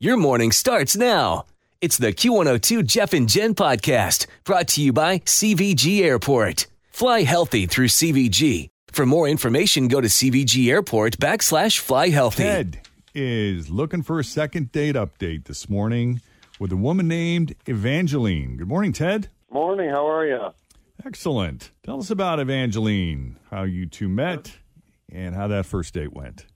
Your morning starts now. It's the Q102 Jeff and Jen podcast brought to you by CVG Airport. Fly healthy through CVG. For more information, go to CVG Airport backslash fly healthy. Ted is looking for a second date update this morning with a woman named Evangeline. Good morning, Ted. Morning, how are you? Excellent. Tell us about Evangeline, how you two met, and how that first date went.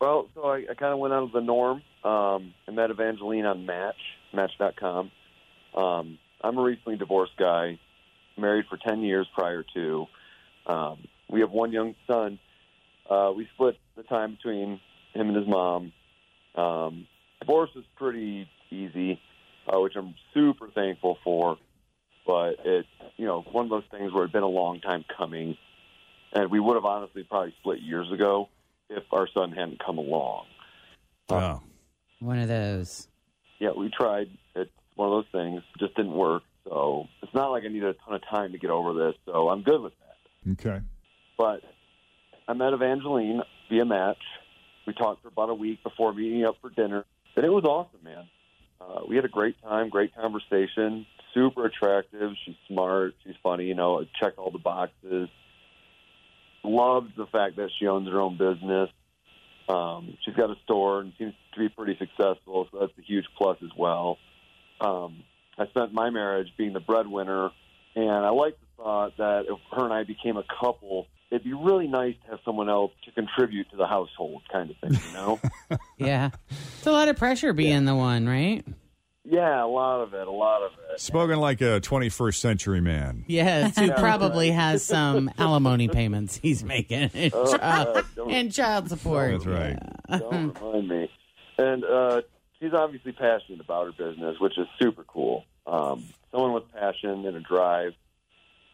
Well, so I, I kind of went out of the norm. Um, I met Evangeline on Match, Match.com. Um, I'm a recently divorced guy, married for 10 years prior to. Um, we have one young son. Uh, we split the time between him and his mom. Um, divorce was pretty easy, uh, which I'm super thankful for. But it, you know, one of those things where it'd been a long time coming, and we would have honestly probably split years ago if our son hadn't come along. Oh, One of those. Yeah, we tried. It's one of those things. Just didn't work. So it's not like I needed a ton of time to get over this. So I'm good with that. okay. But I met Evangeline via Match. We talked for about a week before meeting up for dinner, and it was awesome, man. Uh, we had a great time, great conversation. Super attractive. She's smart. She's funny. You know, checked all the boxes. Loved the fact that she owns her own business. Um, she's got a store and seems to be pretty successful, so that's a huge plus as well. Um, I spent my marriage being the breadwinner, and I like the thought that if her and I became a couple, it'd be really nice to have someone else to contribute to the household, kind of thing, you know? Yeah. It's a lot of pressure being the one, right? Yeah, a lot of it, a lot of it. Spoken like a 21st century man. Yes, who probably has some alimony payments he's making and, Oh, child, God, don't- and child support. That's right. Don't remind me. And uh, she's obviously passionate about her business, which is super cool. Um, someone with passion and a drive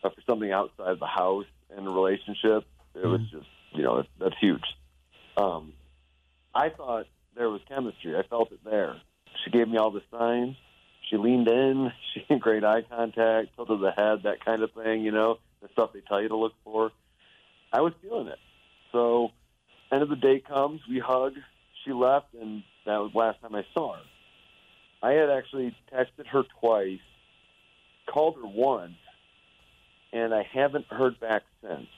uh, for something outside the house and a relationship, it was just, you know, that's huge. Um, I thought there was chemistry. I felt it there. Gave me all the signs. She leaned in. She had great eye contact, tilted the head, that kind of thing, you know, the stuff they tell you to look for. I was feeling it. So, end of the day comes, we hug. She left, and that was last time I saw her. I had actually texted her twice, called her once, and I haven't heard back since.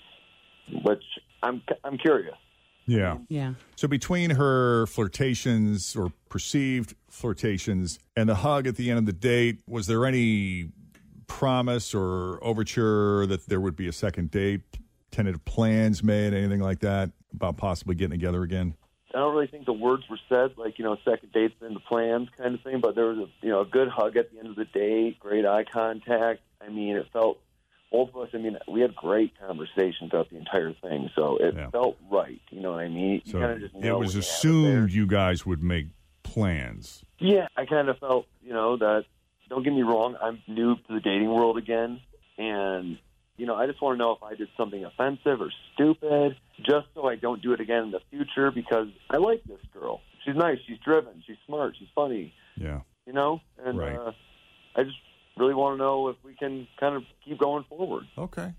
Which I'm I'm curious. Yeah. Yeah. So between her flirtations or perceived flirtations and the hug at the end of the date, was there any promise or overture that there would be a second date, tentative plans made, anything like that about possibly getting together again? I don't really think the words were said, like you know, second dates in the plans kind of thing. But there was a you know a good hug at the end of the date, great eye contact. I mean, it felt both of us. I mean, we had great conversations throughout the entire thing, so it Yeah. felt right. You know what I mean? You So kind of just it was assumed you guys would make plans. Yeah, I kind of felt, you know, that don't get me wrong, I'm new to the dating world again, and you know, I just want to know if I did something offensive or stupid, just so I don't do it again in the future. Because I like this girl. She's nice. She's driven. She's smart. She's funny. Yeah. you know, and Right. uh, I just really want to know if we can kind of keep going forward. Okay.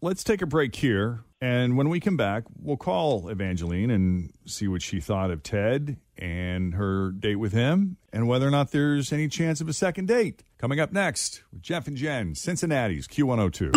Let's take a break here. And when we come back, we'll call Evangeline and see what she thought of Ted and her date with him and whether or not there's any chance of a second date. Coming up next with Jeff and Jen, Cincinnati's Q102.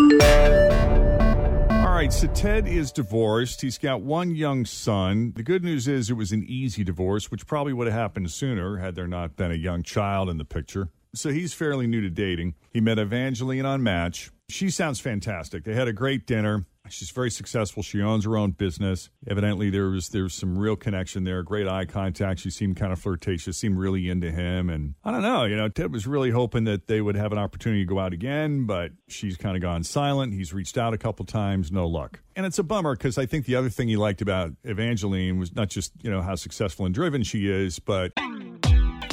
All right, so Ted is divorced. He's got one young son. The good news is it was an easy divorce, which probably would have happened sooner had there not been a young child in the picture. So he's fairly new to dating. He met Evangeline on Match. She sounds fantastic. They had a great dinner. She's very successful. She owns her own business. Evidently, there was there was some real connection there. Great eye contact. She seemed kind of flirtatious. Seemed really into him. And I don't know. You know, Ted was really hoping that they would have an opportunity to go out again, but she's kind of gone silent. He's reached out a couple times. No luck. And it's a bummer because I think the other thing he liked about Evangeline was not just you know how successful and driven she is, but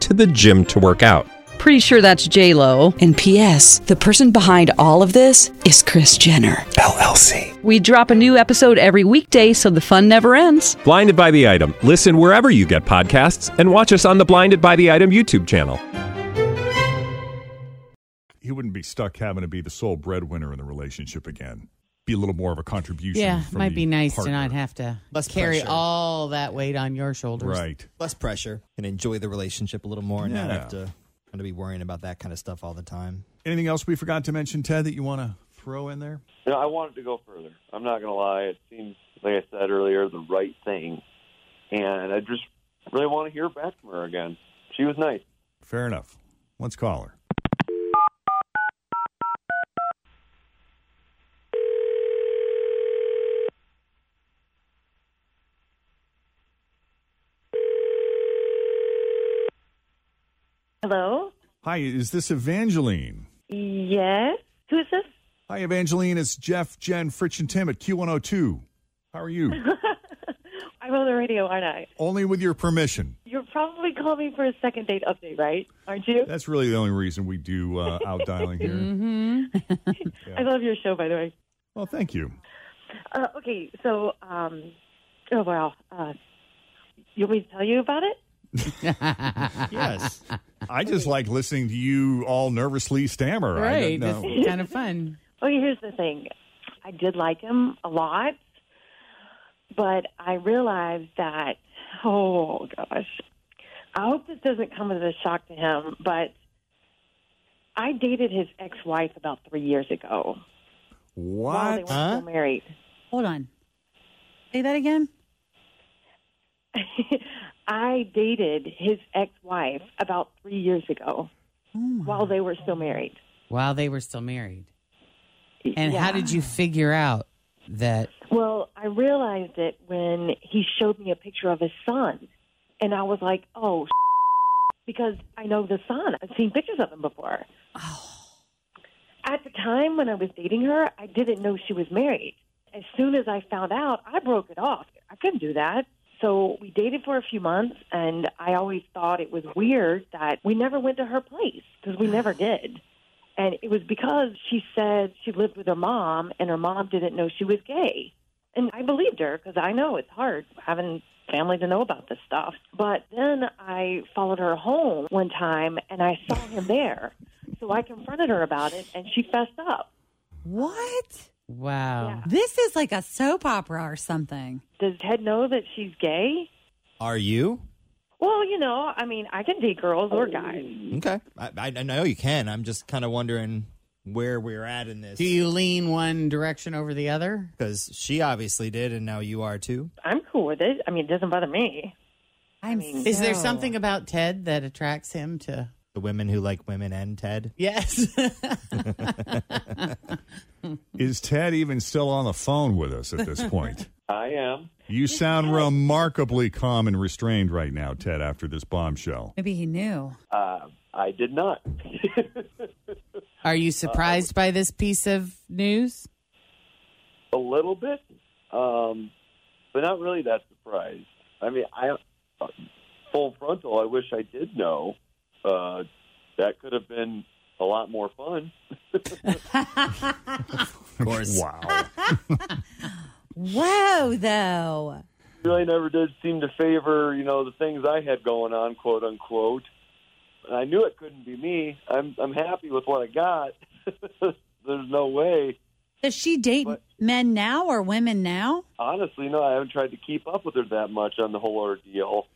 to the gym to work out. Pretty sure that's J Lo. And P.S. The person behind all of this is Kris Jenner. LLC. We drop a new episode every weekday, so the fun never ends. Blinded by the item. Listen wherever you get podcasts, and watch us on the Blinded by the Item YouTube channel. he wouldn't be stuck having to be the sole breadwinner in the relationship again. Be a little more of a contribution. Yeah, from might the be nice partner. to not have to Less carry pressure. all that weight on your shoulders. Right. less pressure and enjoy the relationship a little more and not have to kind of be worrying about that kind of stuff all the time. Anything else we forgot to mention, Ted, that you want to throw in there? You know, I wanted to go further. I'm not going to lie. It seems, like I said earlier, the right thing. And I just really want to hear back from her again. She was nice. Fair enough. Let's call her. Hi, is this Evangeline? Yes? Who is this? Hi, Evangeline. It's Jeff, Jen, Fritch, and Tim at Q102. How are you? I'm on the radio, aren't I? Only with your permission. You're probably calling me for a second date update, right? Aren't you? That's really the only reason we do uh, out dialing here. Mm-hmm. I love your show, by the way. Well, thank you. Uh, okay, so, um, oh, wow. uh, you want me to tell you about it? Yes. I just like listening to you all nervously stammer. I right. don't know. It's kind of fun. well, here's the thing. I did like him a lot, but I realized that, oh, gosh. I hope this doesn't come as a shock to him, but I dated his ex wife about three years ago while they were Huh? still married. Hold on. Say that again. I dated his ex wife about three years ago hmm. while they were still married. While they were still married. And Yeah. how did you figure out that? Well, I realized it when he showed me a picture of his son, and I was like, "Oh," because I know the son. I've seen pictures of him before. At the time when I was dating her, I didn't know she was married. As soon as I found out, I broke it off. I couldn't do that. So we dated for a few months, and I always thought it was weird that we never went to her place because we never did. And it was because she said she lived with her mom, and her mom didn't know she was gay. And I believed her because I know it's hard having family to know about this stuff. But then I followed her home one time, and I saw him there. So I confronted her about it, and she fessed up. What? Wow. Yeah. This is like a soap opera or something. Does Ted know that she's gay? Are you? Well, you know, I mean, I can date girls or guys. Okay. I, I, I know you can. I'm just kind of wondering where we're at in this. Do you lean one direction over the other? Because she obviously did, and now you are too. I'm cool with it. I mean, it doesn't bother me. I'm Is there so- something about Ted that attracts him to? The women who like women and Ted. Yes. Is Ted even still on the phone with us at this point? I am. You sound remarkably calm and restrained right now, Ted, after this bombshell. Maybe he knew. Uh, I did not. Are you surprised by this piece of news? a little bit, um, but not really that surprised. I mean, I full frontal. I wish I did know. Uh, that could have been a lot more fun. Of course. Wow. Whoa, though. really never did seem to favor, you know, the things I had going on, quote unquote. And I knew it couldn't be me. I'm I'm happy with what I got. There's no way. Does she date men now or women now? Honestly, no, I haven't tried to keep up with her that much on the whole ordeal.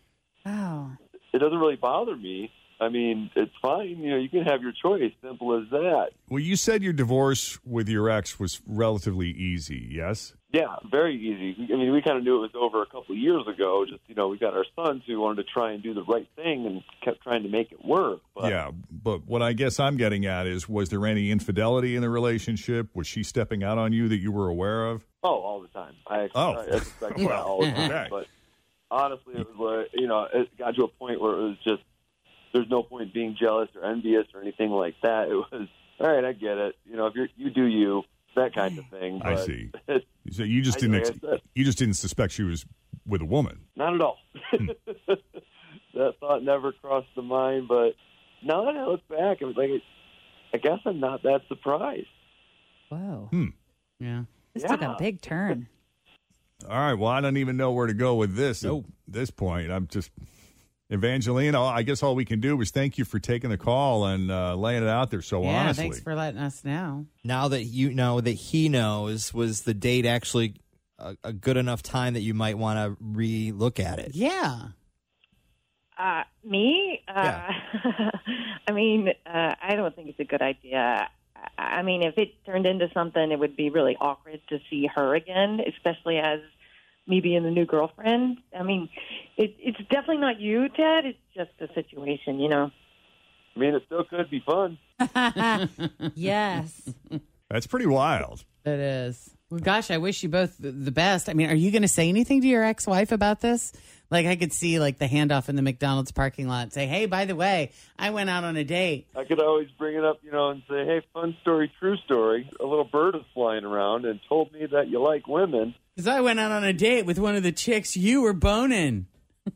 Oh. It doesn't really bother me. I mean, it's fine. You know, you can have your choice. Simple as that. Well, you said your divorce with your ex was relatively easy, yes? Yeah, very easy. I mean, we kind of knew it was over a couple of years ago. Just you know, we got our sons who wanted to try and do the right thing and kept trying to make it work. But yeah, but what I guess I'm getting at is was there any infidelity in the relationship? Was she stepping out on you that you were aware of? oh, all the time. I Oh. I expect that all the time. Okay. But honestly, it was like you know, it got to a point where it was just there's no point being jealous or envious or anything like that. It was all right. I get it. You know, if you you do you that kind of thing. I see. So you just didn't ex- you just didn't suspect she was with a woman. Not at all. that thought never crossed the mind, but now that I look back, I was like, I guess I'm not that surprised. Wow. Hmm. Yeah. This took a big turn. All right. Well, I don't even know where to go with this at this point. I'm just Evangeline. all- I guess all we can do is thank you for taking the call and uh, laying it out there so yeah, honestly. thanks for letting us know. Now that you know that he knows, was the date actually a, a good enough time that you might want to re-look at it? Yeah. Uh, me? Uh, I mean, uh, I don't think it's a good idea. I, I mean, if it turned into something, it would be really awkward to see her again, especially as me being the new girlfriend. I mean, it, it's definitely not you, Ted. It's just the situation, you know. I mean, it still could be fun. yes. That's pretty wild. It is. Well, gosh, I wish you both the the best. I mean, are you going to say anything to your ex-wife about this? Like, I could see like the handoff in the McDonald's parking lot. Say, hey, by the way, I went out on a date. I could always bring it up, you know, and say, "Hey, fun story, true story. A little bird is flying around and told me that you like women." Because I went out on a date with one of the chicks you were boning.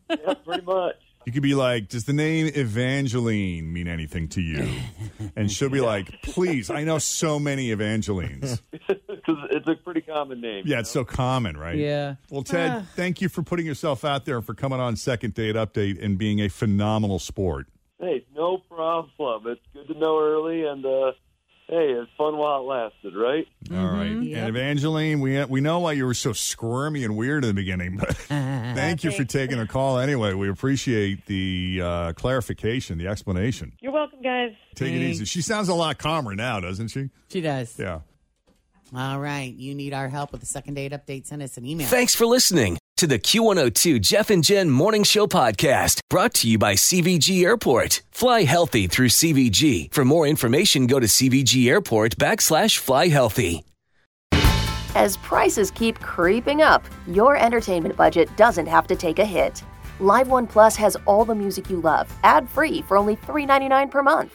Yeah, pretty much. You could be like, "Does the name Evangeline mean anything to you?" And she'll be like, "Please, I know so many Evangelines. Because it's a pretty common name. Yeah, it's so common, right?" Yeah. Well, Ted, Ah. thank you for putting yourself out there and for coming on Second Date Update and being a phenomenal sport. Hey, no problem. It's good to know early, and uh, hey, it's fun while it lasted, right? All right. And Evangeline, we we know why you were so squirmy and weird in the beginning, but thank you for taking a call anyway. We appreciate the uh, clarification, the explanation. You're welcome, guys. Take it easy. She sounds a lot calmer now, doesn't she? She does. Yeah. All right. You need our help with the second date update. Send us an email. Thanks for listening to the Q102 Jeff and Jen Morning Show podcast brought to you by CVG Airport. Fly healthy through CVG. For more information, go to CVG Airport backslash fly healthy. As prices keep creeping up, your entertainment budget doesn't have to take a hit. Live One Plus has all the music you love, ad free for only $3.99 per month.